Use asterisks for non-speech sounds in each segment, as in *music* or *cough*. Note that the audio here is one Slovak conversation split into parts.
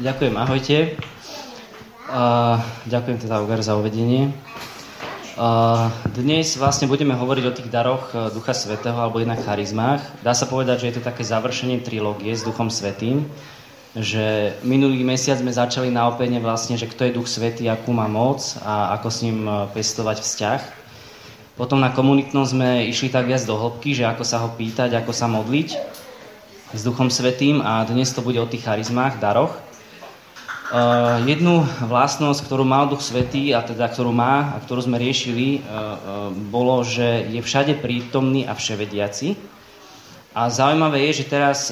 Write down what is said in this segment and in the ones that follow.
Ďakujem, ahojte. Uh, ďakujem teda Ugar za uvedenie. Uh, dnes vlastne budeme hovoriť o tých daroch uh, Ducha Svetého alebo inak charizmách. Dá sa povedať, že je to také završenie trilógie s Duchom Svetým, že minulý mesiac sme začali na opene vlastne, že kto je Duch Svetý, akú má moc a ako s ním uh, pestovať vzťah. Potom na komunitnom sme išli tak viac do hĺbky, že ako sa ho pýtať, ako sa modliť s Duchom Svetým a dnes to bude o tých charizmách, daroch. Uh, jednu vlastnosť, ktorú mal Duch Svetý, a teda ktorú má a ktorú sme riešili, uh, uh, bolo, že je všade prítomný a vševediaci. A zaujímavé je, že teraz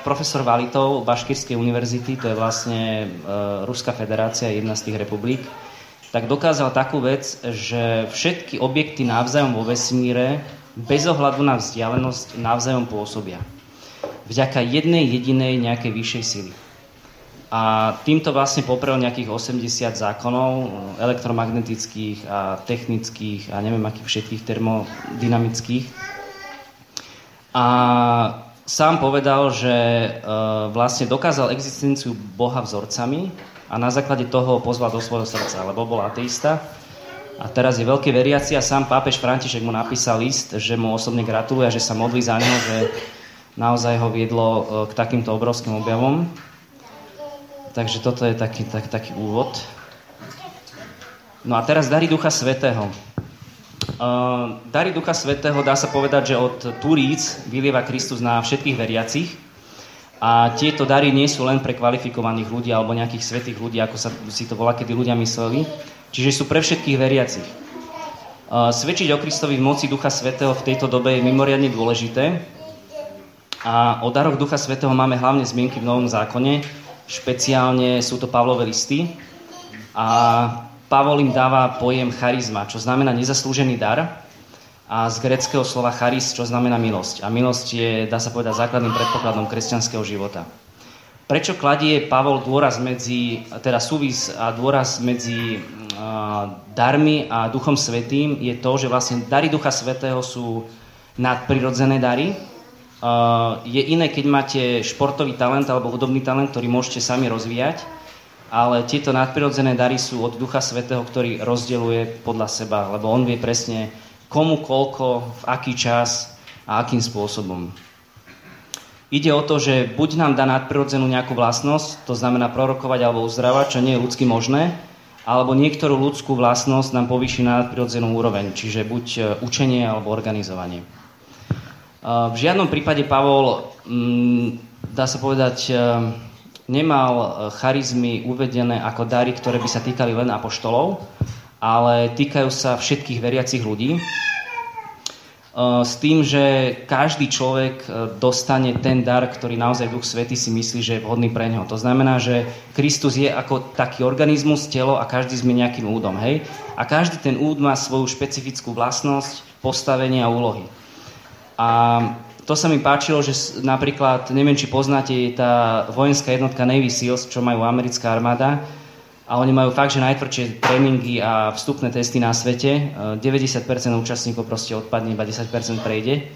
profesor Valitov Baškirskej univerzity, to je vlastne Ruská federácia, jedna z tých republik, tak dokázal takú vec, že všetky objekty navzájom vo vesmíre, bez ohľadu na vzdialenosť, navzájom pôsobia. Vďaka jednej jedinej nejakej vyššej sily. A týmto vlastne poprel nejakých 80 zákonov elektromagnetických a technických a neviem akých všetkých termodynamických. A sám povedal, že e, vlastne dokázal existenciu Boha vzorcami a na základe toho ho pozval do svojho srdca, lebo bol ateista. A teraz je veľký veriaci a sám pápež František mu napísal list, že mu osobne gratuluje a že sa modlí za neho, že naozaj ho viedlo e, k takýmto obrovským objavom. Takže toto je taký, tak, taký úvod. No a teraz dary Ducha Svetého. Uh, dary Ducha Svetého dá sa povedať, že od Turíc vylieva Kristus na všetkých veriacich. A tieto dary nie sú len pre kvalifikovaných ľudí alebo nejakých svetých ľudí, ako sa si to volá, kedy ľudia mysleli. Čiže sú pre všetkých veriacich. Uh, svedčiť o Kristovi v moci Ducha Svetého v tejto dobe je mimoriadne dôležité. A o daroch Ducha Svetého máme hlavne zmienky v Novom zákone, Špeciálne sú to Pavlové listy a Pavol im dáva pojem charizma, čo znamená nezaslúžený dar a z greckého slova charis, čo znamená milosť. A milosť je, dá sa povedať, základným predpokladom kresťanského života. Prečo kladie Pavol dôraz medzi, teda súvis a dôraz medzi uh, darmi a Duchom Svetým je to, že vlastne dary Ducha Svetého sú nadprirodzené dary, je iné, keď máte športový talent alebo hudobný talent, ktorý môžete sami rozvíjať, ale tieto nadprirodzené dary sú od Ducha Svetého, ktorý rozdeluje podľa seba, lebo on vie presne komu, koľko, v aký čas a akým spôsobom. Ide o to, že buď nám dá nadprirodzenú nejakú vlastnosť, to znamená prorokovať alebo uzdravať, čo nie je ľudsky možné, alebo niektorú ľudskú vlastnosť nám povýši na nadprirodzenú úroveň, čiže buď e, učenie alebo organizovanie. V žiadnom prípade Pavol, mm, dá sa povedať, e, nemal e, charizmy uvedené ako dary, ktoré by sa týkali len apoštolov, ale týkajú sa všetkých veriacich ľudí. S tým, že každý človek dostane ten dar, ktorý naozaj Duch Svety si myslí, že je vhodný pre neho. To znamená, že Kristus je ako taký organizmus, telo a každý sme nejakým údom. Hej? A každý ten úd má svoju špecifickú vlastnosť, postavenie a úlohy. A to sa mi páčilo, že napríklad, neviem, či poznáte, je tá vojenská jednotka Navy SEALs, čo majú americká armáda. A oni majú fakt, že najtvrdšie tréningy a vstupné testy na svete. 90% účastníkov proste odpadne, iba 10% prejde.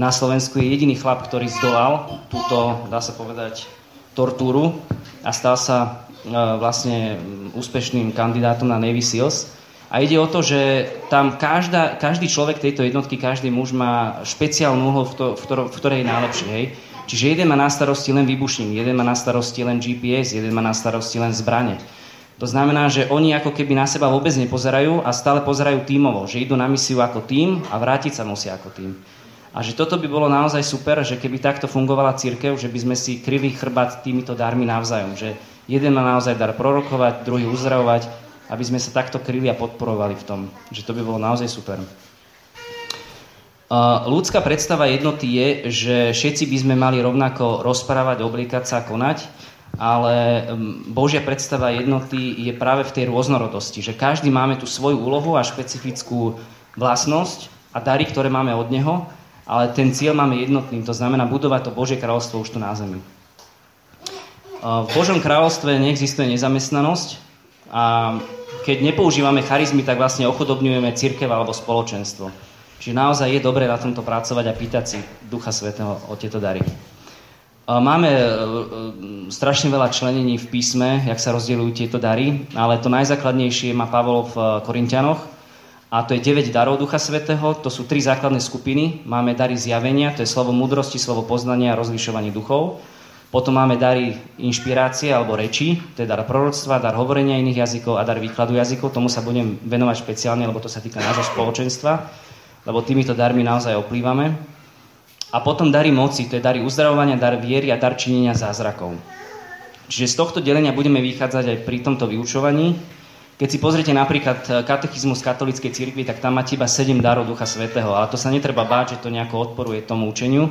Na Slovensku je jediný chlap, ktorý zdolal túto, dá sa povedať, tortúru a stal sa e, vlastne úspešným kandidátom na Navy SEALs. A ide o to, že tam každá, každý človek tejto jednotky, každý muž má špeciálnu úlohu, v, v, v ktorej je najlepší. Hej? Čiže jeden má na starosti len výbušník, jeden má na starosti len GPS, jeden má na starosti len zbrane. To znamená, že oni ako keby na seba vôbec nepozerajú a stále pozerajú tímovo, že idú na misiu ako tým a vrátiť sa musia ako tým. A že toto by bolo naozaj super, že keby takto fungovala církev, že by sme si kryli chrbát týmito darmi navzájom. Že jeden má naozaj dar prorokovať, druhý uzdravovať, aby sme sa takto kryli a podporovali v tom, že to by bolo naozaj super. Uh, ľudská predstava jednoty je, že všetci by sme mali rovnako rozprávať, obliekať sa a konať, ale um, Božia predstava jednoty je práve v tej rôznorodosti, že každý máme tú svoju úlohu a špecifickú vlastnosť a dary, ktoré máme od Neho, ale ten cieľ máme jednotný, to znamená budovať to Božie kráľovstvo už tu na zemi. Uh, v Božom kráľovstve neexistuje nezamestnanosť a keď nepoužívame charizmy, tak vlastne ochudobňujeme církev alebo spoločenstvo. Čiže naozaj je dobré na tomto pracovať a pýtať si Ducha Svetého o tieto dary. Máme strašne veľa členení v písme, jak sa rozdielujú tieto dary, ale to najzákladnejšie má Pavol v Korintianoch, a to je 9 darov Ducha Svetého, to sú tri základné skupiny. Máme dary zjavenia, to je slovo múdrosti, slovo poznania a rozlišovanie duchov. Potom máme dary inšpirácie alebo reči, to je dar proroctva, dar hovorenia iných jazykov a dar výkladu jazykov. Tomu sa budem venovať špeciálne, lebo to sa týka nášho spoločenstva, lebo týmito darmi naozaj oplývame. A potom dary moci, to je dary uzdravovania, dar viery a dar činenia zázrakov. Čiže z tohto delenia budeme vychádzať aj pri tomto vyučovaní. Keď si pozriete napríklad eh, katechizmus katolíckej cirkvi, tak tam máte iba 7 darov Ducha Svetého. Ale to sa netreba báť, že to nejako odporuje tomu učeniu,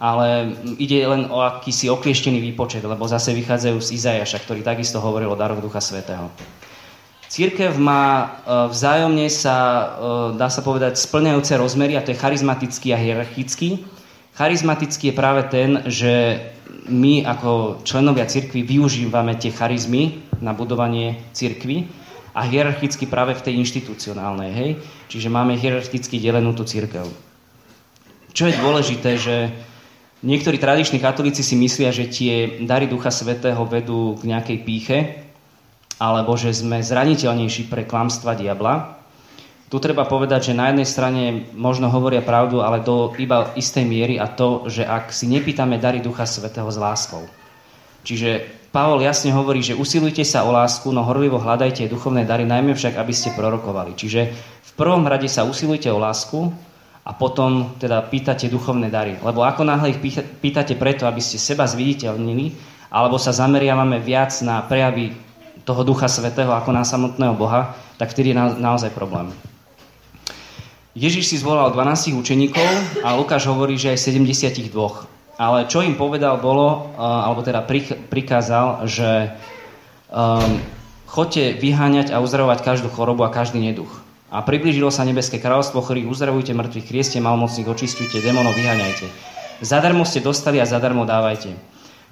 ale ide len o akýsi oklieštený výpočet, lebo zase vychádzajú z Izajaša, ktorý takisto hovoril o daroch Ducha Svetého. Církev má eh, vzájomne sa, eh, dá sa povedať, splňajúce rozmery a to je charizmatický a hierarchický. Charizmatický je práve ten, že my ako členovia cirkvi využívame tie charizmy na budovanie cirkvy a hierarchicky práve v tej inštitucionálnej, hej? Čiže máme hierarchicky delenú tú církev. Čo je dôležité, že niektorí tradiční katolíci si myslia, že tie dary Ducha Svetého vedú k nejakej píche, alebo že sme zraniteľnejší pre klamstva diabla. Tu treba povedať, že na jednej strane možno hovoria pravdu, ale do iba istej miery a to, že ak si nepýtame dary Ducha Svetého s láskou. Čiže Pavol jasne hovorí, že usilujte sa o lásku, no horlivo hľadajte duchovné dary, najmä však, aby ste prorokovali. Čiže v prvom rade sa usilujte o lásku a potom teda pýtate duchovné dary. Lebo ako náhle ich pýtate preto, aby ste seba zviditeľnili, alebo sa zameriavame viac na prejavy toho Ducha Svetého ako na samotného Boha, tak vtedy je na, naozaj problém. Ježiš si zvolal 12 učeníkov a Lukáš hovorí, že aj 72 ale čo im povedal bolo, alebo teda prikázal, že um, chodte vyháňať a uzdravovať každú chorobu a každý neduch. A priblížilo sa nebeské kráľovstvo, chorých uzdravujte, mŕtvych krieste, malmocných očistujte, démonov vyháňajte. Zadarmo ste dostali a zadarmo dávajte.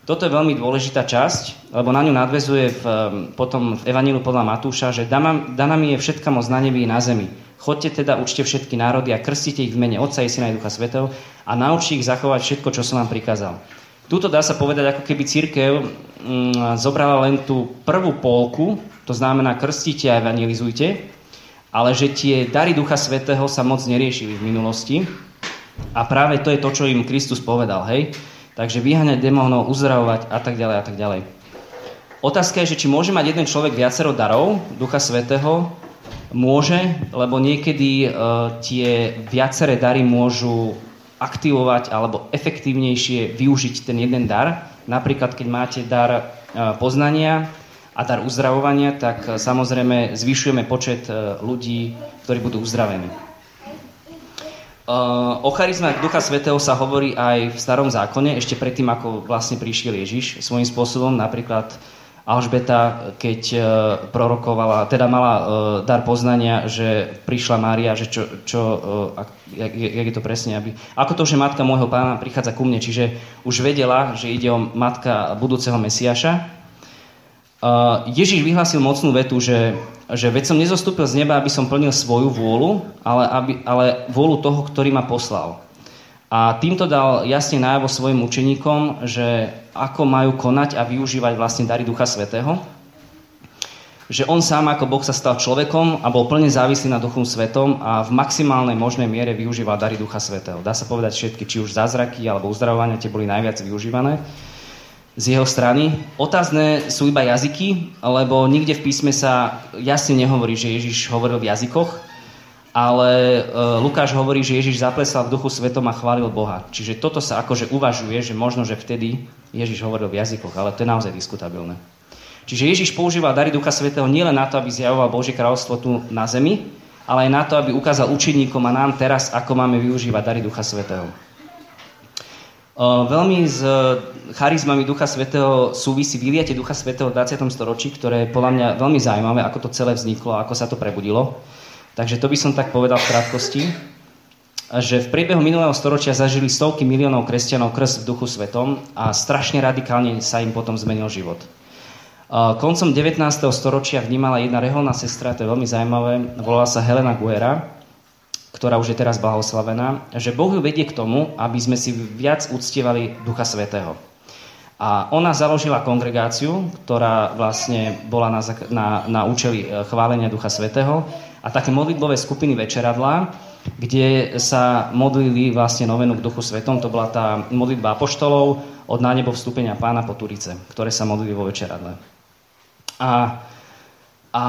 Toto je veľmi dôležitá časť, lebo na ňu nadvezuje v, potom v Evanílu podľa Matúša, že daná mi je všetka moc na nebi i na zemi. Chodte teda, učte všetky národy a krstite ich v mene Otca i Syna i Ducha Svetov a naučte ich zachovať všetko, čo som vám prikázal. Tuto dá sa povedať, ako keby církev mm, zobrala len tú prvú polku, to znamená krstite a evangelizujte, ale že tie dary Ducha Svetého sa moc neriešili v minulosti a práve to je to, čo im Kristus povedal, hej? Takže vyháňať démonov, uzdravovať a tak ďalej a tak ďalej. Otázka je, že či môže mať jeden človek viacero darov Ducha Svetého, Môže, lebo niekedy uh, tie viaceré dary môžu aktivovať alebo efektívnejšie využiť ten jeden dar. Napríklad, keď máte dar uh, poznania a dar uzdravovania, tak uh, samozrejme zvyšujeme počet uh, ľudí, ktorí budú uzdravení. Uh, o charizmách Ducha Svetého sa hovorí aj v starom zákone, ešte predtým, ako vlastne prišiel Ježiš svojím spôsobom. Napríklad Alžbeta, keď e, prorokovala, teda mala e, dar poznania, že prišla Mária, že čo, čo e, jak, jak je to presne, aby, ako to, že matka môjho pána prichádza ku mne, čiže už vedela, že ide o matka budúceho Mesiaša. Ježiš vyhlásil mocnú vetu, že, že veď som nezostúpil z neba, aby som plnil svoju vôľu, ale, aby, ale vôľu toho, ktorý ma poslal. A týmto dal jasne najavo svojim učeníkom, že ako majú konať a využívať vlastne dary Ducha Svetého. Že on sám ako Boh sa stal človekom a bol plne závislý na Duchom Svetom a v maximálnej možnej miere využíval dary Ducha Svetého. Dá sa povedať všetky, či už zázraky alebo uzdravovania, tie boli najviac využívané z jeho strany. Otázne sú iba jazyky, lebo nikde v písme sa jasne nehovorí, že Ježiš hovoril v jazykoch, ale uh, Lukáš hovorí, že Ježiš zaplesal v duchu svetom a chválil Boha. Čiže toto sa akože uvažuje, že možno, že vtedy Ježiš hovoril v jazykoch, ale to je naozaj diskutabilné. Čiže Ježiš používal dary Ducha Svetého nielen na to, aby zjavoval Božie kráľovstvo tu na zemi, ale aj na to, aby ukázal učeníkom a nám teraz, ako máme využívať dary Ducha Svetého. Uh, veľmi s charizmami Ducha Svetého súvisí vyliate Ducha Svetého v 20. storočí, ktoré je podľa mňa veľmi zaujímavé, ako to celé vzniklo, ako sa to prebudilo. Takže to by som tak povedal v krátkosti, že v priebehu minulého storočia zažili stovky miliónov kresťanov krst v duchu svetom a strašne radikálne sa im potom zmenil život. Koncom 19. storočia vnímala jedna reholná sestra, to je veľmi zaujímavé, volala sa Helena Guera, ktorá už je teraz blahoslavená, že Boh ju vedie k tomu, aby sme si viac uctievali Ducha Svetého. A ona založila kongregáciu, ktorá vlastne bola na, na, na účely e, chválenia Ducha Svetého a také modlitbové skupiny večeradla, kde sa modlili vlastne novenu k Duchu Svetom. To bola tá modlitba apoštolov od na nebo vstúpenia pána po Turice, ktoré sa modlili vo večeradle. A, a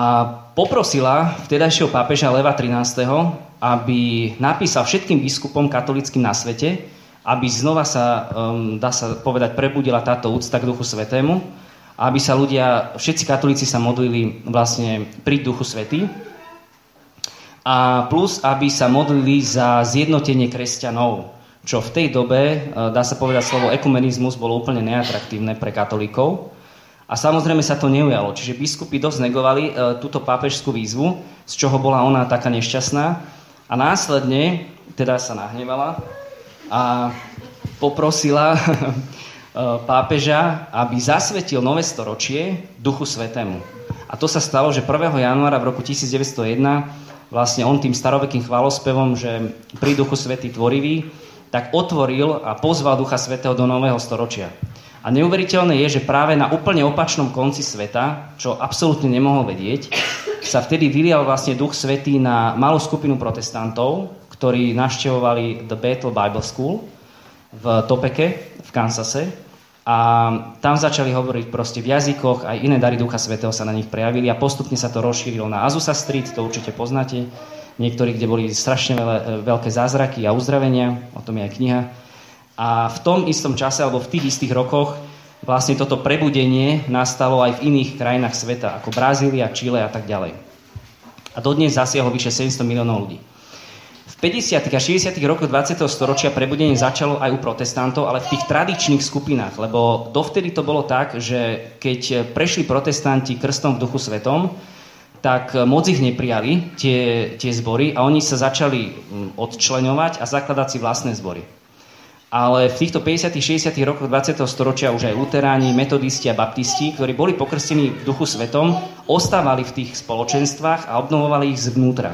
poprosila vtedajšieho pápeža Leva 13., aby napísal všetkým biskupom katolickým na svete, aby znova sa, um, dá sa povedať, prebudila táto úcta k Duchu Svetému aby sa ľudia, všetci katolíci sa modlili vlastne pri Duchu Svetý a plus, aby sa modlili za zjednotenie kresťanov, čo v tej dobe, uh, dá sa povedať, slovo ekumenizmus bolo úplne neatraktívne pre katolíkov. A samozrejme sa to neujalo. Čiže biskupy dosť negovali e, túto pápežskú výzvu, z čoho bola ona taká nešťastná. A následne, teda sa nahnevala, a poprosila *laughs* eh, pápeža, aby zasvetil nové storočie Duchu Svetému. A to sa stalo, že 1. januára v roku 1901 vlastne on tým starovekým chválospevom, že pri Duchu Svetý tvorivý, tak otvoril a pozval Ducha Svetého do nového storočia. A neuveriteľné je, že práve na úplne opačnom konci sveta, čo absolútne nemohol vedieť, sa vtedy vylial vlastne Duch Svetý na malú skupinu protestantov, ktorí navštevovali The Bethel Bible School v Topeke, v Kansase. A tam začali hovoriť proste v jazykoch, aj iné dary Ducha Svetého sa na nich prejavili a postupne sa to rozšírilo na Azusa Street, to určite poznáte, niektorí, kde boli strašne e, veľké zázraky a uzdravenia, o tom je aj kniha. A v tom istom čase, alebo v tých istých rokoch, vlastne toto prebudenie nastalo aj v iných krajinách sveta, ako Brazília, Čile a tak ďalej. A dodnes zasiahlo vyše 700 miliónov ľudí. 50. a 60. rokoch 20. storočia prebudenie začalo aj u protestantov, ale v tých tradičných skupinách, lebo dovtedy to bolo tak, že keď prešli protestanti krstom v duchu svetom, tak moc ich neprijali, tie, tie zbory, a oni sa začali mm, odčleňovať a zakladať si vlastné zbory. Ale v týchto 50. 60. rokoch 20. storočia už aj luteráni, metodisti a baptisti, ktorí boli pokrstení v duchu svetom, ostávali v tých spoločenstvách a obnovovali ich zvnútra.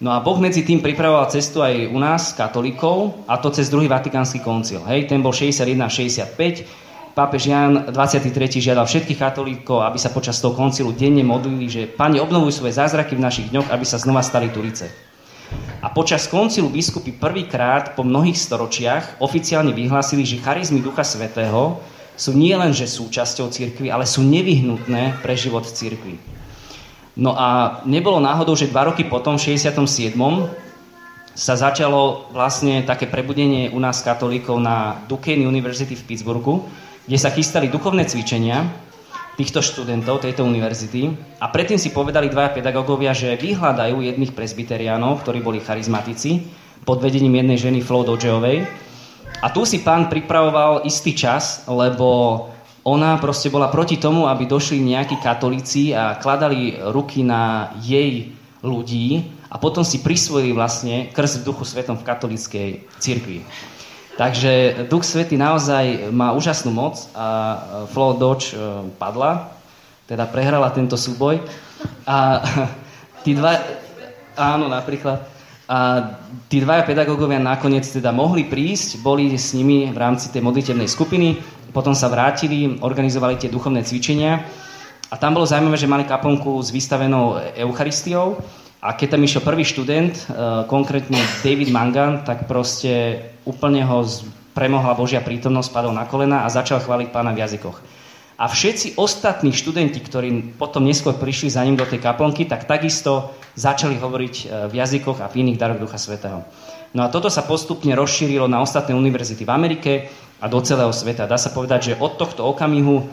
No a Boh medzi tým pripravoval cestu aj u nás, katolíkov, a to cez druhý Vatikánsky koncil. Hej, ten bol 61-65. Pápež Jan 23. žiadal všetkých katolíkov, aby sa počas toho koncilu denne modlili, že Pane, obnovuj svoje zázraky v našich dňoch, aby sa znova stali Turice. A počas koncilu biskupy prvýkrát po mnohých storočiach oficiálne vyhlásili, že charizmy Ducha Svetého sú nielenže súčasťou cirkvi, ale sú nevyhnutné pre život cirkvi. No a nebolo náhodou, že dva roky potom, v 67. sa začalo vlastne také prebudenie u nás katolíkov na Duquesne University v Pittsburghu, kde sa chystali duchovné cvičenia týchto študentov tejto univerzity a predtým si povedali dvaja pedagógovia, že vyhľadajú jedných presbyteriánov, ktorí boli charizmatici, pod vedením jednej ženy Flo Dodgeovej. A tu si pán pripravoval istý čas, lebo ona proste bola proti tomu, aby došli nejakí katolíci a kladali ruky na jej ľudí a potom si prisvojili vlastne krst v duchu svetom v katolíckej cirkvi. Takže Duch Svety naozaj má úžasnú moc a Flo Dodge e, padla, teda prehrala tento súboj. A *laughs* tí dva, áno, napríklad, a tí dvaja pedagógovia nakoniec teda mohli prísť, boli s nimi v rámci tej modlitebnej skupiny potom sa vrátili, organizovali tie duchovné cvičenia. A tam bolo zaujímavé, že mali kaplnku s vystavenou Eucharistiou a keď tam išiel prvý študent, e, konkrétne David Mangan, tak proste úplne ho premohla Božia prítomnosť, padol na kolena a začal chváliť pána v jazykoch. A všetci ostatní študenti, ktorí potom neskôr prišli za ním do tej kaplnky, tak takisto začali hovoriť e, v jazykoch a v iných daroch Ducha Svetého. No a toto sa postupne rozšírilo na ostatné univerzity v Amerike, a do celého sveta. Dá sa povedať, že od tohto okamihu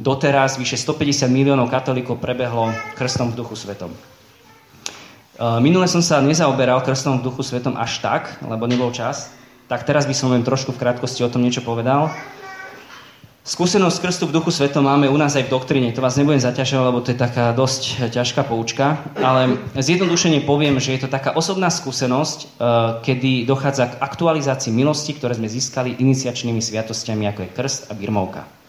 doteraz vyše 150 miliónov katolíkov prebehlo krstom v duchu svetom. E, minule som sa nezaoberal krstom v duchu svetom až tak, lebo nebol čas, tak teraz by som len trošku v krátkosti o tom niečo povedal. Skúsenosť krstu v duchu svetom máme u nás aj v doktríne. To vás nebudem zaťažovať, lebo to je taká dosť ťažká poučka. Ale zjednodušene poviem, že je to taká osobná skúsenosť, eh, kedy dochádza k aktualizácii milosti, ktoré sme získali iniciačnými sviatostiami, ako je krst a birmovka.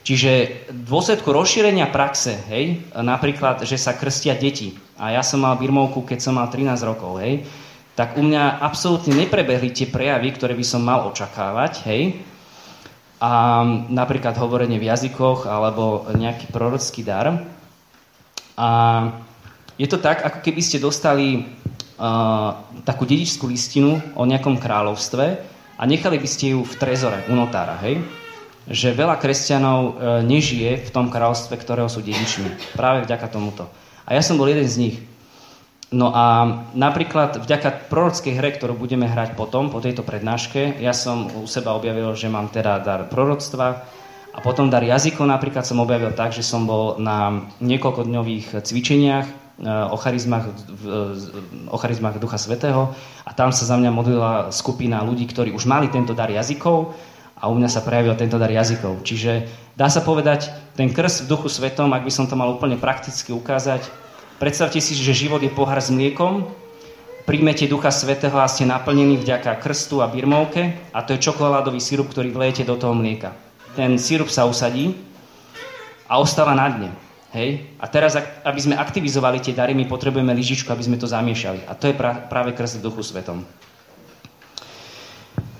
Čiže v dôsledku rozšírenia praxe, hej, napríklad, že sa krstia deti, a ja som mal birmovku, keď som mal 13 rokov, hej, tak u mňa absolútne neprebehli tie prejavy, ktoré by som mal očakávať, hej, a napríklad hovorenie v jazykoch alebo nejaký prorocký dar. A je to tak, ako keby ste dostali uh, takú dedičskú listinu o nejakom kráľovstve a nechali by ste ju v trezore u notára, hej? Že veľa kresťanov uh, nežije v tom kráľovstve, ktorého sú dedičmi. Práve vďaka tomuto. A ja som bol jeden z nich. No a napríklad vďaka prorockej hre, ktorú budeme hrať potom, po tejto prednáške, ja som u seba objavil, že mám teda dar proroctva a potom dar jazykov napríklad som objavil tak, že som bol na niekoľkodňových cvičeniach e, o charizmách, o charizmách Ducha Svetého a tam sa za mňa modlila skupina ľudí, ktorí už mali tento dar jazykov a u mňa sa prejavil tento dar jazykov. Čiže dá sa povedať, ten krst v Duchu Svetom, ak by som to mal úplne prakticky ukázať, Predstavte si, že život je pohár s mliekom, príjmete Ducha Svetého a ste naplnení vďaka krstu a birmovke a to je čokoládový sirup, ktorý vlejete do toho mlieka. Ten sirup sa usadí a ostáva na dne. Hej? A teraz, aby sme aktivizovali tie dary, my potrebujeme lyžičku, aby sme to zamiešali. A to je práve krst v Duchu Svetom.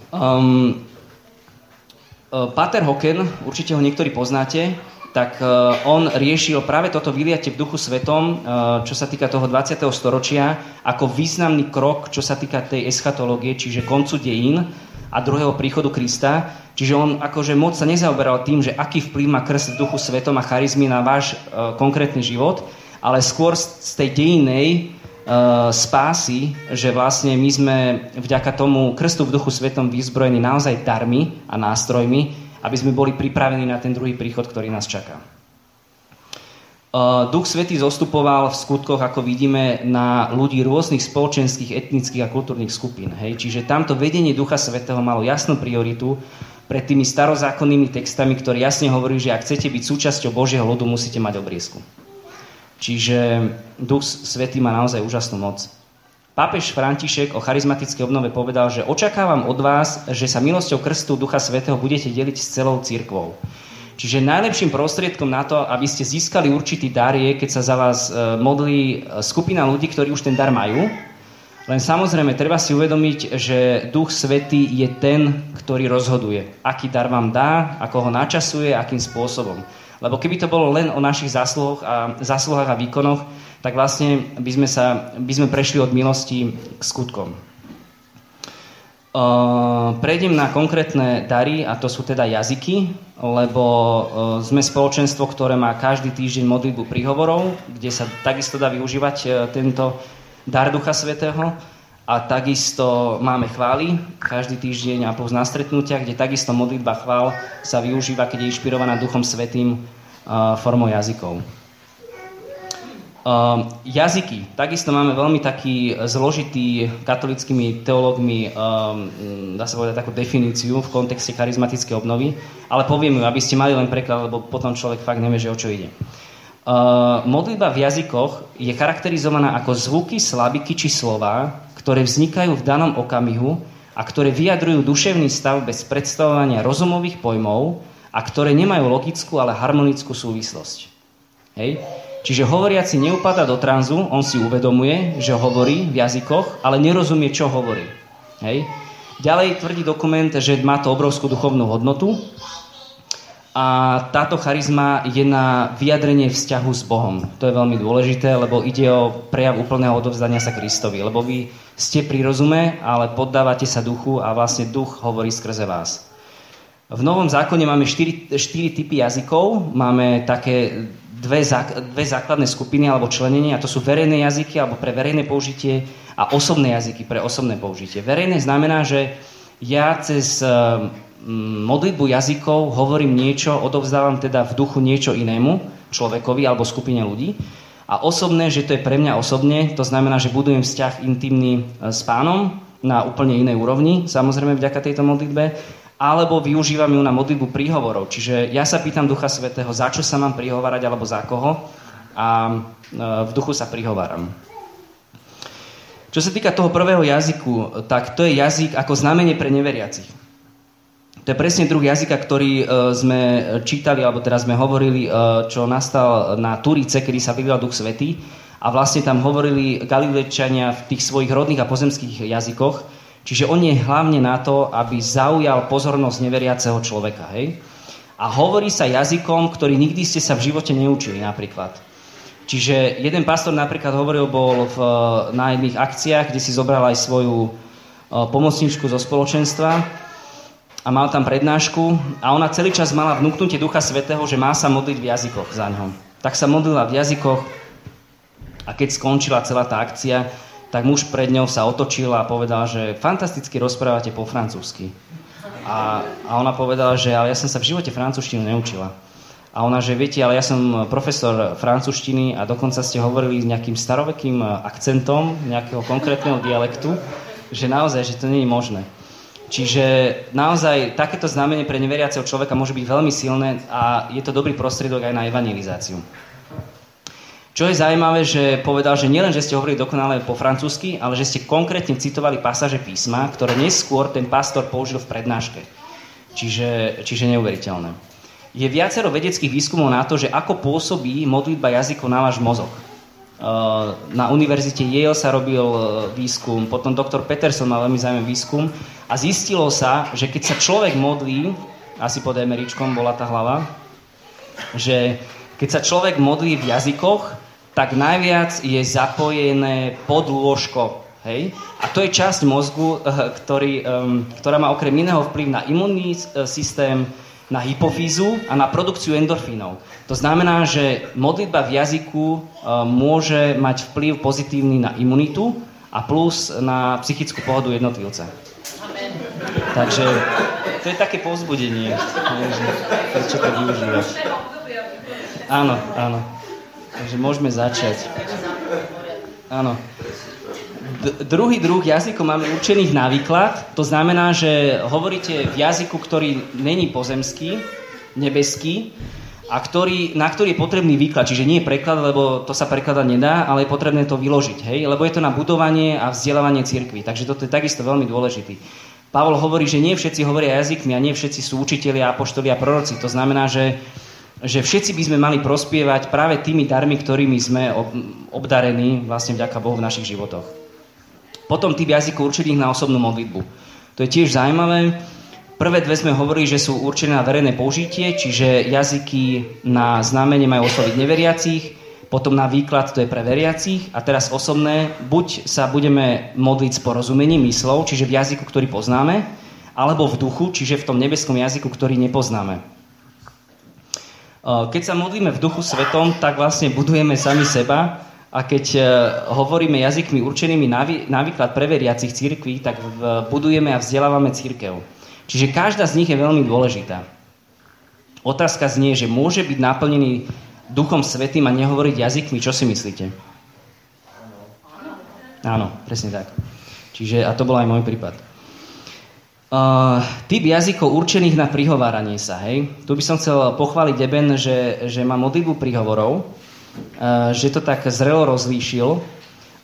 Um, Pater Hocken, určite ho niektorí poznáte, tak e, on riešil práve toto vyliate v duchu svetom, e, čo sa týka toho 20. storočia, ako významný krok, čo sa týka tej eschatológie, čiže koncu dejín a druhého príchodu Krista. Čiže on akože moc sa nezaoberal tým, že aký vplyv má krst v duchu svetom a charizmy na váš konkrétny život, ale skôr z tej dejinej spásy, že vlastne my sme vďaka tomu krstu v duchu svetom vyzbrojení naozaj darmi a nástrojmi, aby sme boli pripravení na ten druhý príchod, ktorý nás čaká. Uh, Duch Svetý zostupoval v skutkoch, ako vidíme, na ľudí rôznych spoločenských, etnických a kultúrnych skupín. Hej? Čiže tamto vedenie Ducha Svetého malo jasnú prioritu pred tými starozákonnými textami, ktorí jasne hovorí, že ak chcete byť súčasťou Božieho ľudu, musíte mať obriezku. Čiže Duch Svetý má naozaj úžasnú moc. Pápež František o charizmatickej obnove povedal, že očakávam od vás, že sa milosťou krstu Ducha Svetého budete deliť s celou církvou. Čiže najlepším prostriedkom na to, aby ste získali určitý dar, je, keď sa za vás e, modlí e, skupina ľudí, ktorí už ten dar majú. Len samozrejme, treba si uvedomiť, že Duch Svetý je ten, ktorý rozhoduje, aký dar vám dá, ako ho načasuje, akým spôsobom. Lebo keby to bolo len o našich zásluhoch a, zásluhách a výkonoch, tak vlastne by sme, sa, by sme prešli od milosti k skutkom. Uh, prejdem na konkrétne dary, a to sú teda jazyky, lebo sme spoločenstvo, ktoré má každý týždeň modlitbu príhovorov, kde sa takisto dá využívať uh, tento dar Ducha Svetého. A takisto máme chvály každý týždeň a plus na stretnutiach, kde takisto modlitba chvál sa využíva, keď je inšpirovaná Duchom Svetým uh, formou jazykov. Um, jazyky. Takisto máme veľmi taký zložitý katolickými teológmi, um, dá sa povedať takú definíciu v kontexte charizmatickej obnovy, ale poviem ju, aby ste mali len preklad, lebo potom človek fakt nevie, že o čo ide. Uh, modlitba v jazykoch je charakterizovaná ako zvuky, slabiky či slova, ktoré vznikajú v danom okamihu a ktoré vyjadrujú duševný stav bez predstavovania rozumových pojmov a ktoré nemajú logickú, ale harmonickú súvislosť. Hej? Čiže hovoriaci neupada do tranzu, on si uvedomuje, že hovorí v jazykoch, ale nerozumie, čo hovorí. Hej. Ďalej tvrdí dokument, že má to obrovskú duchovnú hodnotu a táto charizma je na vyjadrenie vzťahu s Bohom. To je veľmi dôležité, lebo ide o prejav úplného odovzdania sa Kristovi. Lebo vy ste pri rozume, ale poddávate sa duchu a vlastne duch hovorí skrze vás. V Novom zákone máme štyri, štyri typy jazykov. Máme také dve, dve základné skupiny alebo členenie, a to sú verejné jazyky alebo pre verejné použitie a osobné jazyky pre osobné použitie. Verejné znamená, že ja cez modlitbu jazykov hovorím niečo, odovzdávam teda v duchu niečo inému človekovi alebo skupine ľudí. A osobné, že to je pre mňa osobne, to znamená, že budujem vzťah intimný e, s pánom na úplne inej úrovni, samozrejme vďaka tejto modlitbe alebo využívam ju na modlitbu príhovorov. Čiže ja sa pýtam Ducha Svetého, za čo sa mám prihovárať alebo za koho a e, v duchu sa prihováram. Čo sa týka toho prvého jazyku, tak to je jazyk ako znamenie pre neveriacich. To je presne druh jazyka, ktorý e, sme čítali, alebo teraz sme hovorili, e, čo nastal na Turice, kedy sa vylil Duch Svetý. A vlastne tam hovorili Galilečania v tých svojich rodných a pozemských jazykoch, Čiže on je hlavne na to, aby zaujal pozornosť neveriaceho človeka. Hej? A hovorí sa jazykom, ktorý nikdy ste sa v živote neučili napríklad. Čiže jeden pastor napríklad hovoril, bol v, na jedných akciách, kde si zobral aj svoju e, pomocničku zo spoločenstva a mal tam prednášku a ona celý čas mala vnúknutie Ducha Svetého, že má sa modliť v jazykoch za ňom. Tak sa modlila v jazykoch a keď skončila celá tá akcia, tak muž pred ňou sa otočil a povedal, že fantasticky rozprávate po francúzsky. A, a ona povedala, že ale ja som sa v živote francúzštinu neučila. A ona, že viete, ale ja som profesor francúzštiny a dokonca ste hovorili s nejakým starovekým akcentom nejakého konkrétneho dialektu, že naozaj, že to nie je možné. Čiže naozaj takéto znamenie pre neveriaceho človeka môže byť veľmi silné a je to dobrý prostriedok aj na evangelizáciu. Čo je zaujímavé, že povedal, že nielen, že ste hovorili dokonale po francúzsky, ale že ste konkrétne citovali pasáže písma, ktoré neskôr ten pastor použil v prednáške. Čiže, čiže neuveriteľné je viacero vedeckých výskumov na to, že ako pôsobí modlitba jazykov na váš mozog. Eh, na univerzite Yale sa robil eh, výskum, potom doktor Peterson mal veľmi zaujímavý výskum a zistilo sa, že keď sa človek modlí, asi pod Emeričkom bola tá hlava, že keď sa človek modlí v jazykoch, tak najviac je zapojené pod lôžko. Hej? A to je časť mozgu, eh, ktorý, ktorá má okrem iného vplyv na imunný systém, na hypofízu a na produkciu endorfínov. To znamená, že modlitba v jazyku e, môže mať vplyv pozitívny na imunitu a plus na psychickú pohodu jednotlivca. Takže to je také povzbudenie, prečo to využívať. Áno, áno. Takže môžeme začať. Áno. D- druhý druh jazykov máme určených na výklad. To znamená, že hovoríte v jazyku, ktorý není pozemský, nebeský, a ktorý, na ktorý je potrebný výklad. Čiže nie je preklad, lebo to sa prekladať nedá, ale je potrebné to vyložiť. Hej? Lebo je to na budovanie a vzdelávanie cirkvi. Takže toto je takisto veľmi dôležitý. Pavol hovorí, že nie všetci hovoria jazykmi a nie všetci sú učitelia, apoštoli a proroci. To znamená, že, že všetci by sme mali prospievať práve tými darmi, ktorými sme obdarení vlastne vďaka Bohu v našich životoch. Potom typ jazykov určených na osobnú modlitbu. To je tiež zaujímavé. Prvé dve sme hovorili, že sú určené na verejné použitie, čiže jazyky na znamenie majú osloviť neveriacich, potom na výklad to je pre veriacich a teraz osobné, buď sa budeme modliť s porozumením myslov, čiže v jazyku, ktorý poznáme, alebo v duchu, čiže v tom nebeskom jazyku, ktorý nepoznáme. Keď sa modlíme v duchu svetom, tak vlastne budujeme sami seba a keď e, hovoríme jazykmi určenými na výklad pre veriacich církví, tak budujeme a vzdelávame církev. Čiže každá z nich je veľmi dôležitá. Otázka znie, že môže byť naplnený Duchom Svetým a nehovoriť jazykmi. Čo si myslíte? Áno, presne tak. Čiže, a to bol aj môj prípad. Uh, typ jazykov určených na prihováranie sa, hej. Tu by som chcel pochváliť Eben, že, že má modlitbu príhovorov, Eh, že to tak zrelo rozlíšil,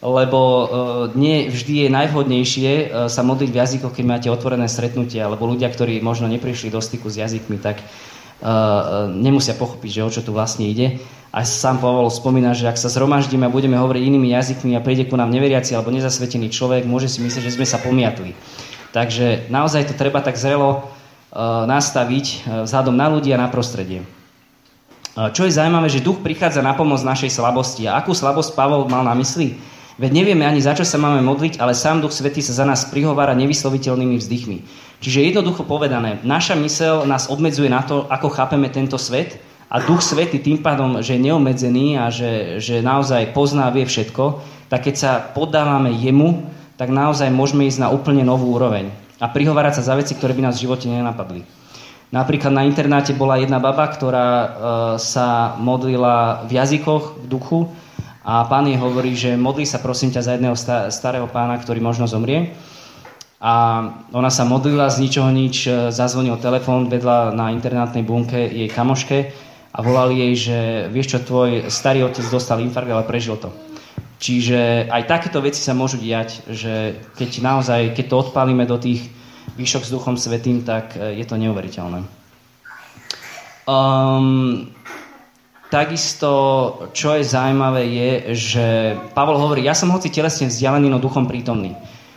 lebo eh, nie vždy je najvhodnejšie eh, sa modliť v jazykoch, keď máte otvorené stretnutie, alebo ľudia, ktorí možno neprišli do styku s jazykmi, tak nemusia pochopiť, že o čo tu vlastne ide. A sám Pavol spomína, že ak sa zhromaždíme a budeme hovoriť inými jazykmi a príde ku nám neveriaci alebo nezasvetený človek, môže si myslieť, že sme sa pomiatli. Takže naozaj to treba tak zrelo nastaviť vzhľadom na ľudí a na prostredie. Čo je zaujímavé, že duch prichádza na pomoc našej slabosti. A akú slabosť Pavol mal na mysli? Veď nevieme ani za čo sa máme modliť, ale sám Duch Svetý sa za nás prihovára nevysloviteľnými vzdychmi. Čiže jednoducho povedané, naša mysel nás obmedzuje na to, ako chápeme tento svet a Duch Svetý tým pádom, že je neobmedzený a že, že naozaj pozná, vie všetko, tak keď sa poddávame jemu, tak naozaj môžeme ísť na úplne novú úroveň a prihovárať sa za veci, ktoré by nás v živote nenapadli. Napríklad na internáte bola jedna baba, ktorá e, sa modlila v jazykoch, v duchu a pán jej hovorí, že modlí sa prosím ťa za jedného starého pána, ktorý možno zomrie. A ona sa modlila z ničoho nič, e, zazvonil telefón, vedla na internátnej bunke jej kamoške a volali jej, že vieš čo, tvoj starý otec dostal infarkt, ale prežil to. Čiže aj takéto veci sa môžu diať, že keď naozaj, keď to odpálime do tých výšok s Duchom Svetým, tak e, je to neuveriteľné. Um, takisto, čo je zaujímavé, je, že Pavol hovorí, ja som hoci telesne vzdialený, no duchom prítomný.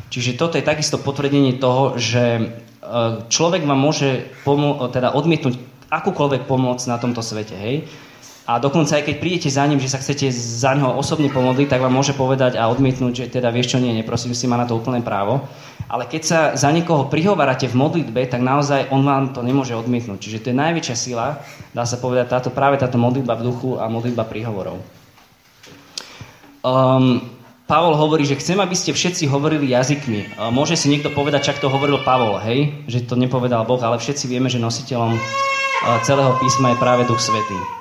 Čiže toto je takisto potvrdenie toho, že e, človek vám môže pomo- teda odmietnúť akúkoľvek pomoc na tomto svete, hej? A dokonca aj keď prídete za ním, že sa chcete za neho osobne pomodliť, tak vám môže povedať a odmietnúť, že teda vieš čo nie, neprosím si, má na to úplné právo. Ale keď sa za niekoho prihovárate v modlitbe, tak naozaj on vám to nemôže odmietnúť. Čiže to je najväčšia sila, dá sa povedať, táto, práve táto modlitba v duchu a modlitba príhovorov. Um, Pavol hovorí, že chcem, aby ste všetci hovorili jazykmi. Môže si niekto povedať, čak to hovoril Pavol, hej? Že to nepovedal Boh, ale všetci vieme, že nositeľom celého písma je práve Duch Svetý.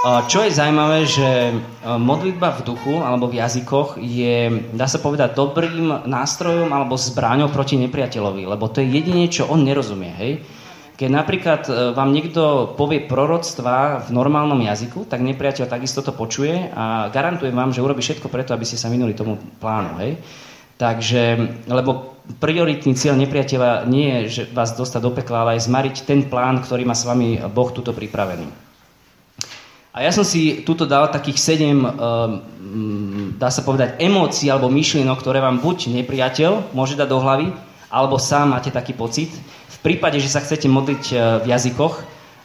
Čo je zaujímavé, že modlitba v duchu alebo v jazykoch je, dá sa povedať, dobrým nástrojom alebo zbraňou proti nepriateľovi, lebo to je jedine, čo on nerozumie, hej? Keď napríklad e, vám niekto povie proroctva v normálnom jazyku, tak nepriateľ takisto to počuje a garantujem vám, že urobí všetko preto, aby ste sa minuli tomu plánu. Hej? Takže, lebo prioritný cieľ nepriateľa nie je, že vás dostať do pekla, ale aj zmariť ten plán, ktorý má s vami Boh tuto pripravený. A ja som si tuto dal takých sedem, e, dá sa povedať, emócií alebo myšlienok, ktoré vám buď nepriateľ môže dať do hlavy, alebo sám máte taký pocit, prípade, že sa chcete modliť e, v jazykoch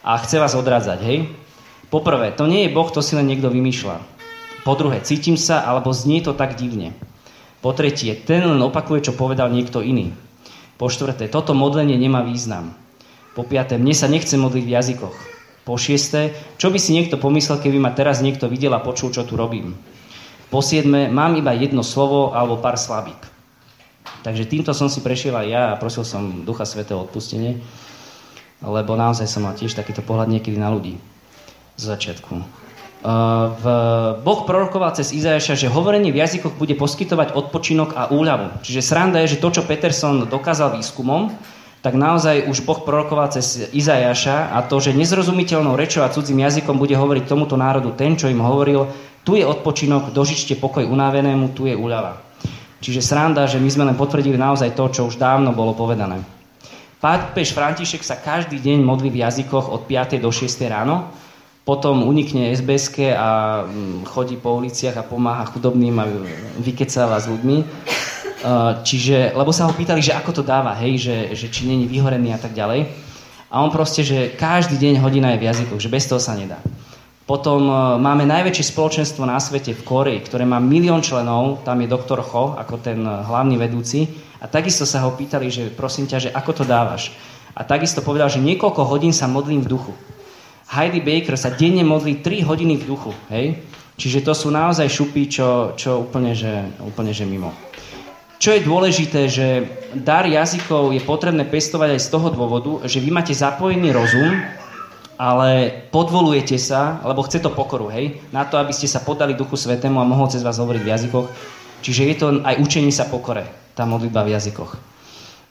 a chce vás odrádzať, hej? Poprvé, to nie je Boh, to si len niekto vymýšľa. Po druhé, cítim sa, alebo znie to tak divne. Po tretie, ten len opakuje, čo povedal niekto iný. Po štvrté, toto modlenie nemá význam. Po piaté, mne sa nechce modliť v jazykoch. Po šiesté, čo by si niekto pomyslel, keby ma teraz niekto videl a počul, čo tu robím. Po siedme, mám iba jedno slovo alebo pár slabík. Takže týmto som si prešiel aj ja a prosil som Ducha Svetého odpustenie, lebo naozaj som mal tiež takýto pohľad niekedy na ľudí z začiatku. Uh, v, boh prorokoval cez Izajaša, že hovorenie v jazykoch bude poskytovať odpočinok a úľavu. Čiže sranda je, že to, čo Peterson dokázal výskumom, tak naozaj už Boh prorokoval cez Izajaša a to, že nezrozumiteľnou rečou a cudzím jazykom bude hovoriť tomuto národu ten, čo im hovoril, tu je odpočinok, dožičte pokoj unavenému, tu je úľava. Čiže sranda, že my sme len potvrdili naozaj to, čo už dávno bolo povedané. Pápež František sa každý deň modlí v jazykoch od 5. do 6. ráno, potom unikne sbs a mm, chodí po uliciach a pomáha chudobným a vykecáva s ľuďmi. E, čiže, lebo sa ho pýtali, že ako to dáva, hej, že, že či není vyhorený a tak ďalej. A on proste, že každý deň hodina je v jazykoch, že bez toho sa nedá. Potom e, máme najväčšie spoločenstvo na svete v Koreji, ktoré má milión členov, tam je doktor Cho ako ten e, hlavný vedúci a takisto sa ho pýtali, že prosím ťa, že ako to dávaš. A takisto povedal, že niekoľko hodín sa modlím v duchu. Heidi Baker sa denne modlí 3 hodiny v duchu. Hej? Čiže to sú naozaj šupy, čo, čo úplne, že, úplne že mimo. Čo je dôležité, že dar jazykov je potrebné pestovať aj z toho dôvodu, že vy máte zapojený rozum, ale podvolujete sa, lebo chce to pokoru, hej, na to, aby ste sa podali Duchu Svetému a mohol cez vás hovoriť v jazykoch. Čiže je to aj učení sa pokore, tá modlitba v jazykoch.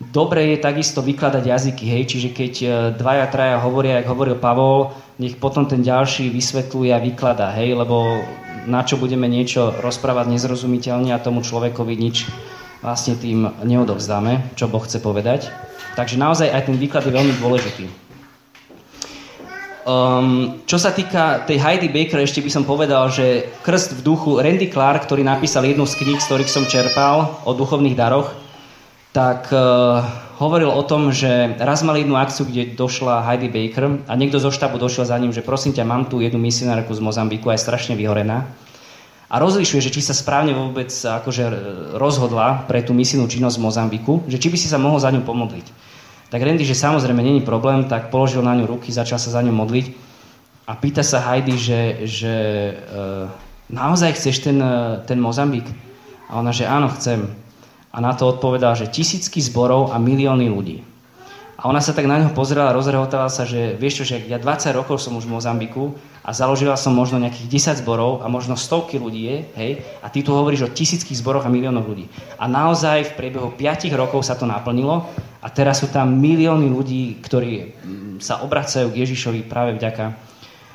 Dobre je takisto vykladať jazyky, hej, čiže keď e, dvaja, traja hovoria, ako hovoril Pavol, nech potom ten ďalší vysvetľuje a vykladá, hej, lebo na čo budeme niečo rozprávať nezrozumiteľne a tomu človekovi nič vlastne tým neodovzdáme, čo Boh chce povedať. Takže naozaj aj ten výklad je veľmi dôležitý. Um, čo sa týka tej Heidi Baker, ešte by som povedal, že Krst v duchu, Randy Clark, ktorý napísal jednu z kníh, z ktorých som čerpal o duchovných daroch, tak uh, hovoril o tom, že raz mal jednu akciu, kde došla Heidi Baker a niekto zo štábu došiel za ním, že prosím ťa, mám tu jednu misionárku z Mozambiku a strašne vyhorená. A rozlišuje, že či sa správne vôbec akože rozhodla pre tú misijnú činnosť v Mozambiku, že či by si sa mohol za ňu pomodliť. Tak Randy, že samozrejme není problém, tak položil na ňu ruky, začal sa za ňu modliť a pýta sa Heidi, že, že e, naozaj chceš ten, e, ten Mozambik? A ona, že áno, chcem. A na to odpovedal, že tisícky zborov a milióny ľudí. A ona sa tak na neho pozrela rozrehotala sa, že vieš čo, že ja 20 rokov som už v Mozambiku a založila som možno nejakých 10 zborov a možno stovky ľudí je, hej, a ty tu hovoríš o tisíckých zboroch a miliónoch ľudí. A naozaj v priebehu 5 rokov sa to naplnilo a teraz sú tam milióny ľudí, ktorí mm, sa obracajú k Ježišovi práve vďaka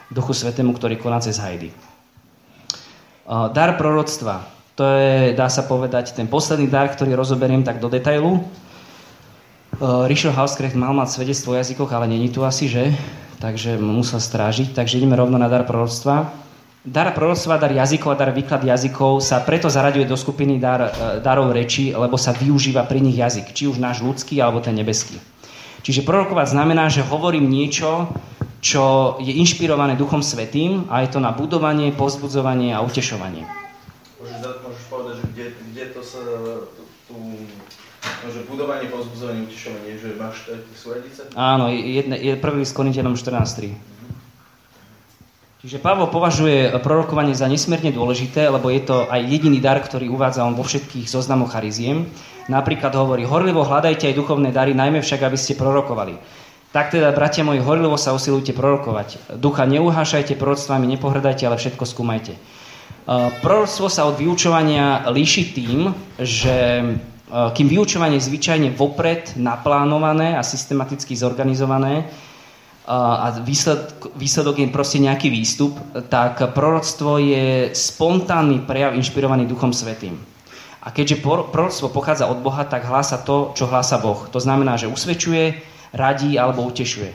Duchu Svetému, ktorý koná cez Hajdy. Dar proroctva. To je, dá sa povedať, ten posledný dar, ktorý rozoberiem tak do detailu. Richard Hauskrecht mal mať svedectvo o jazykoch, ale není tu asi, že? Takže musel strážiť. Takže ideme rovno na dar proroctva. dar proroctva, dar jazykov a dar výklad jazykov sa preto zaraďuje do skupiny dar, e, darov reči, lebo sa využíva pri nich jazyk, či už náš ľudský alebo ten nebeský. Čiže prorokovať znamená, že hovorím niečo, čo je inšpirované Duchom Svetým a je to na budovanie, pozbudzovanie a utešovanie. Môžeš, môžeš povedať, že kde, kde to sa, tu, no, že budovanie, pozbudzovanie, utešovanie, že máš tie súredice? Áno, je, je prvý list Korintianom 14.3. Čiže Pavol považuje prorokovanie za nesmierne dôležité, lebo je to aj jediný dar, ktorý uvádza on vo všetkých zoznamoch chariziem. Napríklad hovorí, horlivo hľadajte aj duchovné dary, najmä však, aby ste prorokovali. Tak teda, bratia moji, horlivo sa usilujte prorokovať. Ducha neuhášajte, proroctvami nepohrdajte, ale všetko skúmajte. E, proroctvo sa od vyučovania líši tým, že kým vyučovanie je zvyčajne vopred naplánované a systematicky zorganizované a výsledok, je proste nejaký výstup, tak proroctvo je spontánny prejav inšpirovaný Duchom Svetým. A keďže proroctvo pochádza od Boha, tak hlása to, čo hlása Boh. To znamená, že usvedčuje, radí alebo utešuje.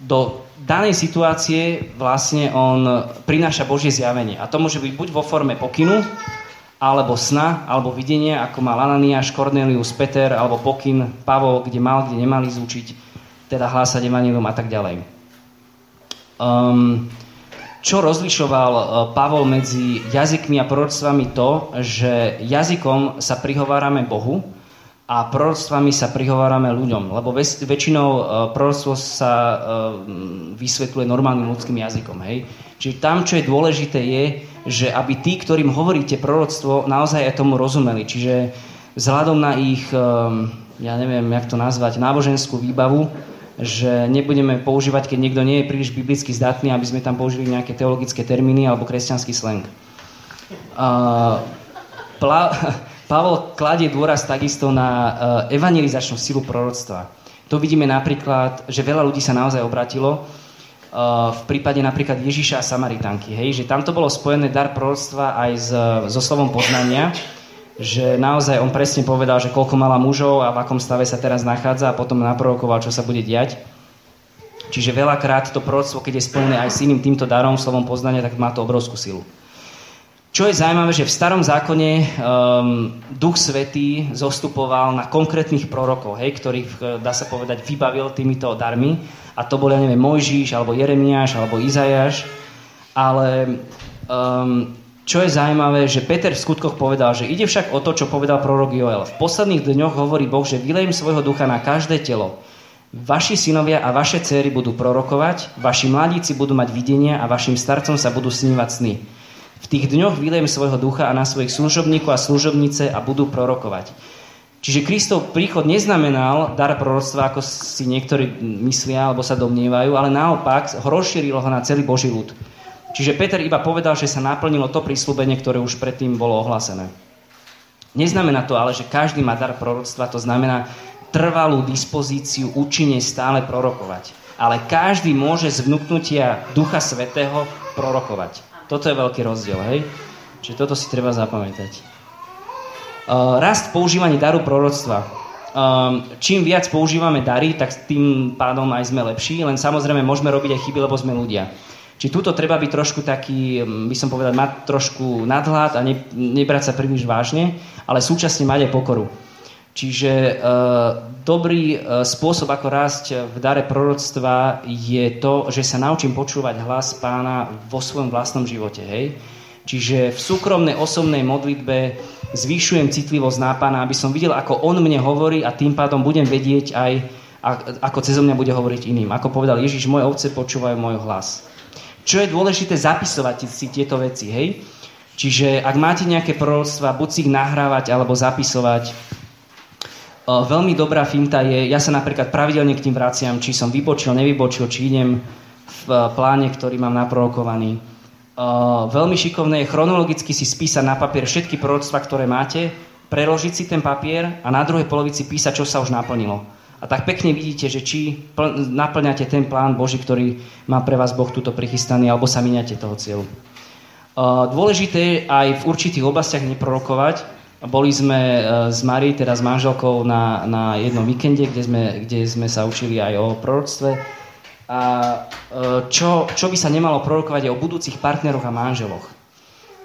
Do danej situácie vlastne on prináša Božie zjavenie. A to môže byť buď vo forme pokynu, alebo sna, alebo videnia, ako mal Ananiáš, Cornelius, Peter, alebo pokyn Pavol, kde mal, kde nemali zúčiť, teda hlásať evanilium a tak ďalej. Um, čo rozlišoval uh, Pavol medzi jazykmi a proroctvami to, že jazykom sa prihovárame Bohu, a proroctvami sa prihovárame ľuďom, lebo väč- väčšinou uh, proroctvo sa uh, vysvetľuje normálnym ľudským jazykom. Hej? Čiže tam, čo je dôležité, je, že aby tí, ktorým hovoríte proroctvo, naozaj aj tomu rozumeli. Čiže vzhľadom na ich, um, ja neviem, jak to nazvať, náboženskú výbavu, že nebudeme používať, keď niekto nie je príliš biblicky zdatný, aby sme tam použili nejaké teologické termíny alebo kresťanský slang. Uh, pla- *laughs* Pavol kladie dôraz takisto na uh, evangelizačnú silu proroctva. To vidíme napríklad, že veľa ľudí sa naozaj obratilo v prípade napríklad Ježiša a Samaritanky. Hej? Že tam to bolo spojené dar proroctva aj s, so slovom poznania, že naozaj on presne povedal, že koľko mala mužov a v akom stave sa teraz nachádza a potom naprorokoval, čo sa bude diať. Čiže veľakrát to proroctvo, keď je spojené aj s iným týmto darom, slovom poznania, tak má to obrovskú silu. Čo je zaujímavé, že v starom zákone um, Duch Svetý zostupoval na konkrétnych prorokov, hej, ktorých, eh, dá sa povedať, vybavil týmito darmi. A to bol, ja neviem, Mojžiš, alebo Jeremiáš, alebo Izajáš. Ale um, čo je zaujímavé, že Peter v skutkoch povedal, že ide však o to, čo povedal prorok Joel. V posledných dňoch hovorí Boh, že vylejem svojho ducha na každé telo. Vaši synovia a vaše céry budú prorokovať, vaši mladíci budú mať videnia a vašim starcom sa budú snívať sny. V tých dňoch vylejem svojho ducha a na svojich služobníkov a služobnice a budú prorokovať. Čiže Kristov príchod neznamenal dar proroctva, ako si niektorí myslia alebo sa domnievajú, ale naopak rozšírilo ho na celý Boží ľud. Čiže Peter iba povedal, že sa naplnilo to prísľubenie, ktoré už predtým bolo ohlásené. Neznamená to ale, že každý má dar proroctva, to znamená trvalú dispozíciu účinne stále prorokovať. Ale každý môže z vnúknutia Ducha Svetého prorokovať. Toto je veľký rozdiel, hej? Čiže toto si treba zapamätať. Uh, rast používaní daru proroctva. Um, čím viac používame dary, tak tým pádom aj sme lepší, len samozrejme môžeme robiť aj chyby, lebo sme ľudia. Či tuto treba byť trošku taký, by som povedal, mať trošku nadhľad a ne, nebrať sa príliš vážne, ale súčasne mať aj pokoru. Čiže e, dobrý e, spôsob, ako rásť v dare proroctva je to, že sa naučím počúvať hlas pána vo svojom vlastnom živote. Hej? Čiže v súkromnej osobnej modlitbe zvýšujem citlivosť na pána, aby som videl, ako on mne hovorí a tým pádom budem vedieť aj, ako cez mňa bude hovoriť iným. Ako povedal Ježiš, moje ovce počúvajú môj hlas. Čo je dôležité zapisovať si tieto veci, hej? Čiže ak máte nejaké proroctva, buď si ich nahrávať alebo zapisovať, Veľmi dobrá finta je, ja sa napríklad pravidelne k tým vraciam, či som vybočil, nevybočil, či idem v pláne, ktorý mám naprorokovaný. Veľmi šikovné je chronologicky si spísať na papier všetky proroctva, ktoré máte, preložiť si ten papier a na druhej polovici písať, čo sa už naplnilo. A tak pekne vidíte, že či pl- naplňate ten plán Boží, ktorý má pre vás Boh túto prichystaný, alebo sa miniate toho cieľu. Dôležité je aj v určitých oblastiach neprorokovať, boli sme e, s Marí, teda s manželkou, na, na jednom víkende, kde sme, kde sme sa učili aj o proroctve. A čo, čo by sa nemalo prorokovať je o budúcich partneroch a manželoch.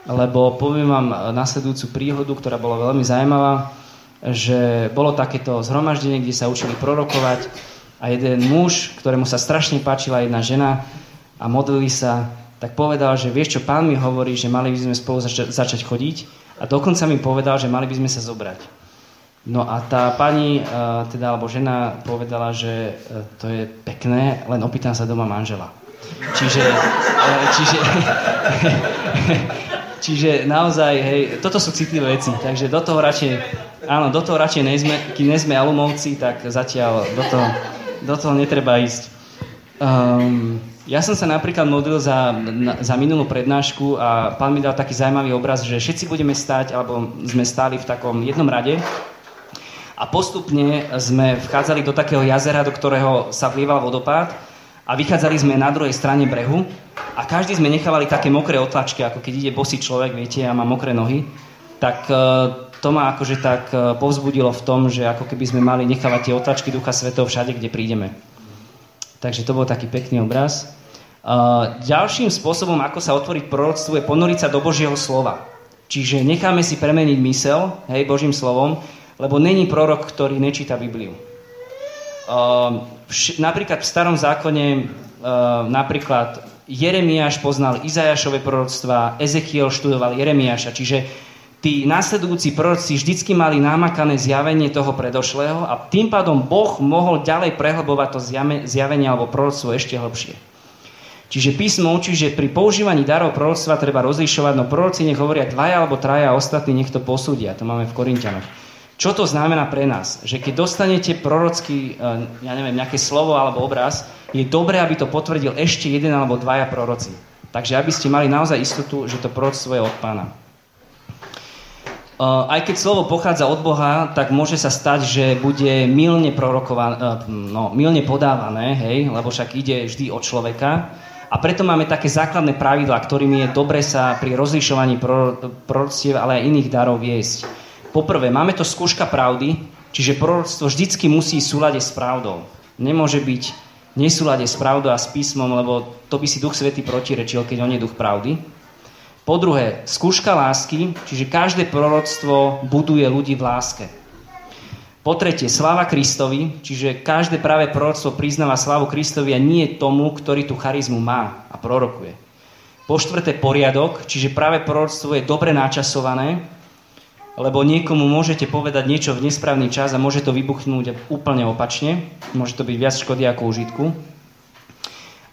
Lebo poviem vám nasledujúcu príhodu, ktorá bola veľmi zaujímavá, že bolo takéto zhromaždenie, kde sa učili prorokovať a jeden muž, ktorému sa strašne páčila jedna žena a modlili sa, tak povedal, že vieš čo, pán mi hovorí, že mali by sme spolu zač- začať chodiť a dokonca mi povedal, že mali by sme sa zobrať. No a tá pani, uh, teda, alebo žena povedala, že uh, to je pekné, len opýtam sa doma manžela. Čiže, uh, čiže, *laughs* čiže naozaj, hej, toto sú citlivé veci, takže do toho radšej, áno, do toho radšej nezme, kým nezme alumovci, tak zatiaľ do toho, do toho netreba ísť. Um, ja som sa napríklad modlil za, na, za minulú prednášku a pán mi dal taký zaujímavý obraz, že všetci budeme stať, alebo sme stáli v takom jednom rade a postupne sme vchádzali do takého jazera, do ktorého sa vlieval vodopád a vychádzali sme na druhej strane brehu a každý sme nechávali také mokré otlačky, ako keď ide bosý človek, viete, a má mokré nohy, tak e, to ma akože tak e, povzbudilo v tom, že ako keby sme mali nechávať tie otlačky Ducha Svetov všade, kde prídeme. Takže to bol taký pekný obraz. Uh, ďalším spôsobom, ako sa otvoriť proroctvu, je ponoriť sa do Božieho slova. Čiže necháme si premeniť mysel, hej, Božím slovom, lebo není prorok, ktorý nečíta Bibliu. Uh, napríklad v starom zákone, napríklad Jeremiáš poznal Izajašové proroctva, Ezekiel študoval Jeremiáša, čiže tí následujúci proroci vždycky mali námakané zjavenie toho predošlého a tým pádom Boh mohol ďalej prehlbovať to zjavenie alebo proroctvo ešte hlbšie. Čiže písmo učí, že pri používaní darov proroctva treba rozlišovať, no proroci nech hovoria dvaja alebo traja a ostatní nech to posúdia. To máme v Korintianoch. Čo to znamená pre nás? Že keď dostanete prorocký, eh, ja neviem, nejaké slovo alebo obraz, je dobré, aby to potvrdil ešte jeden alebo dvaja proroci. Takže aby ste mali naozaj istotu, že to proroctvo je od pána. Eh, aj keď slovo pochádza od Boha, tak môže sa stať, že bude milne, eh, no, milne podávané, hej, lebo však ide vždy od človeka. A preto máme také základné pravidlá, ktorými je dobre sa pri rozlišovaní proroctiev, ale aj iných darov viesť. Poprvé, máme to skúška pravdy, čiže proroctvo vždycky musí súľade s pravdou. Nemôže byť nesúľade s pravdou a s písmom, lebo to by si Duch Svetý protirečil, keď on je duch pravdy. Po druhé, skúška lásky, čiže každé proroctvo buduje ľudí v láske. Po tretie, sláva Kristovi, čiže každé práve proroctvo priznáva slávu Kristovi a nie tomu, ktorý tú charizmu má a prorokuje. Po štvrté, poriadok, čiže práve proroctvo je dobre načasované, lebo niekomu môžete povedať niečo v nesprávny čas a môže to vybuchnúť úplne opačne. Môže to byť viac škody ako užitku.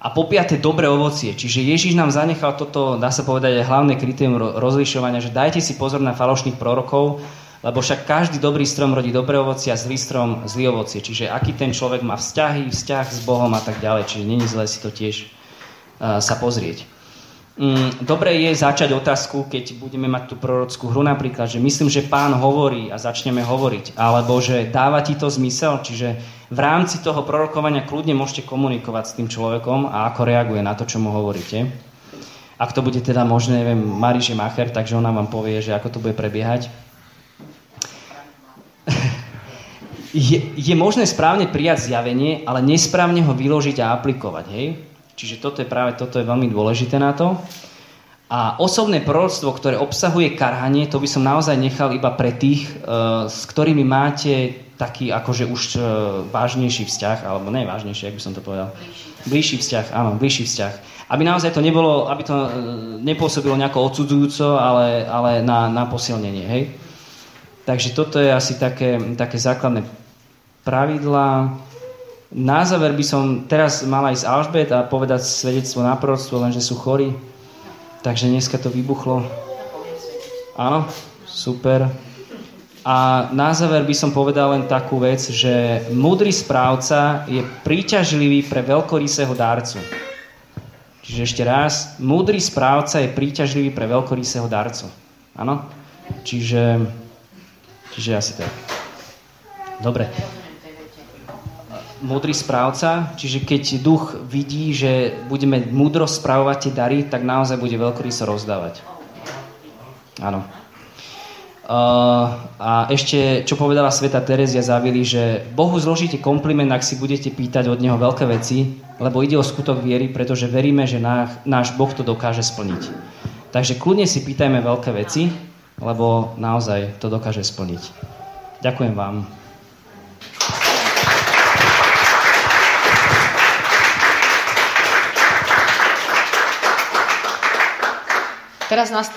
A po piaté, dobré ovocie. Čiže Ježiš nám zanechal toto, dá sa povedať, aj hlavné kritérium rozlišovania, že dajte si pozor na falošných prorokov, lebo však každý dobrý strom rodí dobré ovocie a zlý strom zlý ovocie. Čiže aký ten človek má vzťahy, vzťah s Bohom a tak ďalej. Čiže není zle si to tiež uh, sa pozrieť. Um, dobre je začať otázku, keď budeme mať tú prorockú hru napríklad, že myslím, že pán hovorí a začneme hovoriť. Alebo že dáva ti to zmysel, čiže v rámci toho prorokovania kľudne môžete komunikovať s tým človekom a ako reaguje na to, čo mu hovoríte. Ak to bude teda možné, neviem, Mariže Macher, takže ona vám povie, že ako to bude prebiehať *laughs* je, je možné správne prijať zjavenie, ale nesprávne ho vyložiť a aplikovať. Hej? Čiže toto je práve toto je veľmi dôležité na to. A osobné proroctvo, ktoré obsahuje karhanie, to by som naozaj nechal iba pre tých, uh, s ktorými máte taký akože už uh, vážnejší vzťah, alebo ne vážnejší, ak by som to povedal. Bližší vzťah, áno, bližší vzťah. Aby naozaj to nebolo, aby to uh, nepôsobilo nejako odsudzujúco, ale, ale na, na posilnenie, hej? Takže toto je asi také, také základné pravidlá. Na záver by som teraz mala ísť Alžbet a povedať svedectvo na proroctvo, lenže sú chorí. Takže dneska to vybuchlo. Áno, super. A na záver by som povedal len takú vec, že múdry správca je príťažlivý pre veľkorysého darcu. Čiže ešte raz, múdry správca je príťažlivý pre veľkorysého darcu. Áno? Čiže Čiže asi tak. Dobre. Múdry správca, čiže keď duch vidí, že budeme múdro správovať tie dary, tak naozaj bude veľkoryso rozdávať. Áno. A ešte, čo povedala sveta Terezia Zavili, že Bohu zložíte kompliment, ak si budete pýtať od Neho veľké veci, lebo ide o skutok viery, pretože veríme, že náš Boh to dokáže splniť. Takže kľudne si pýtajme veľké veci, lebo naozaj to dokáže splniť. Ďakujem vám. Teraz nastal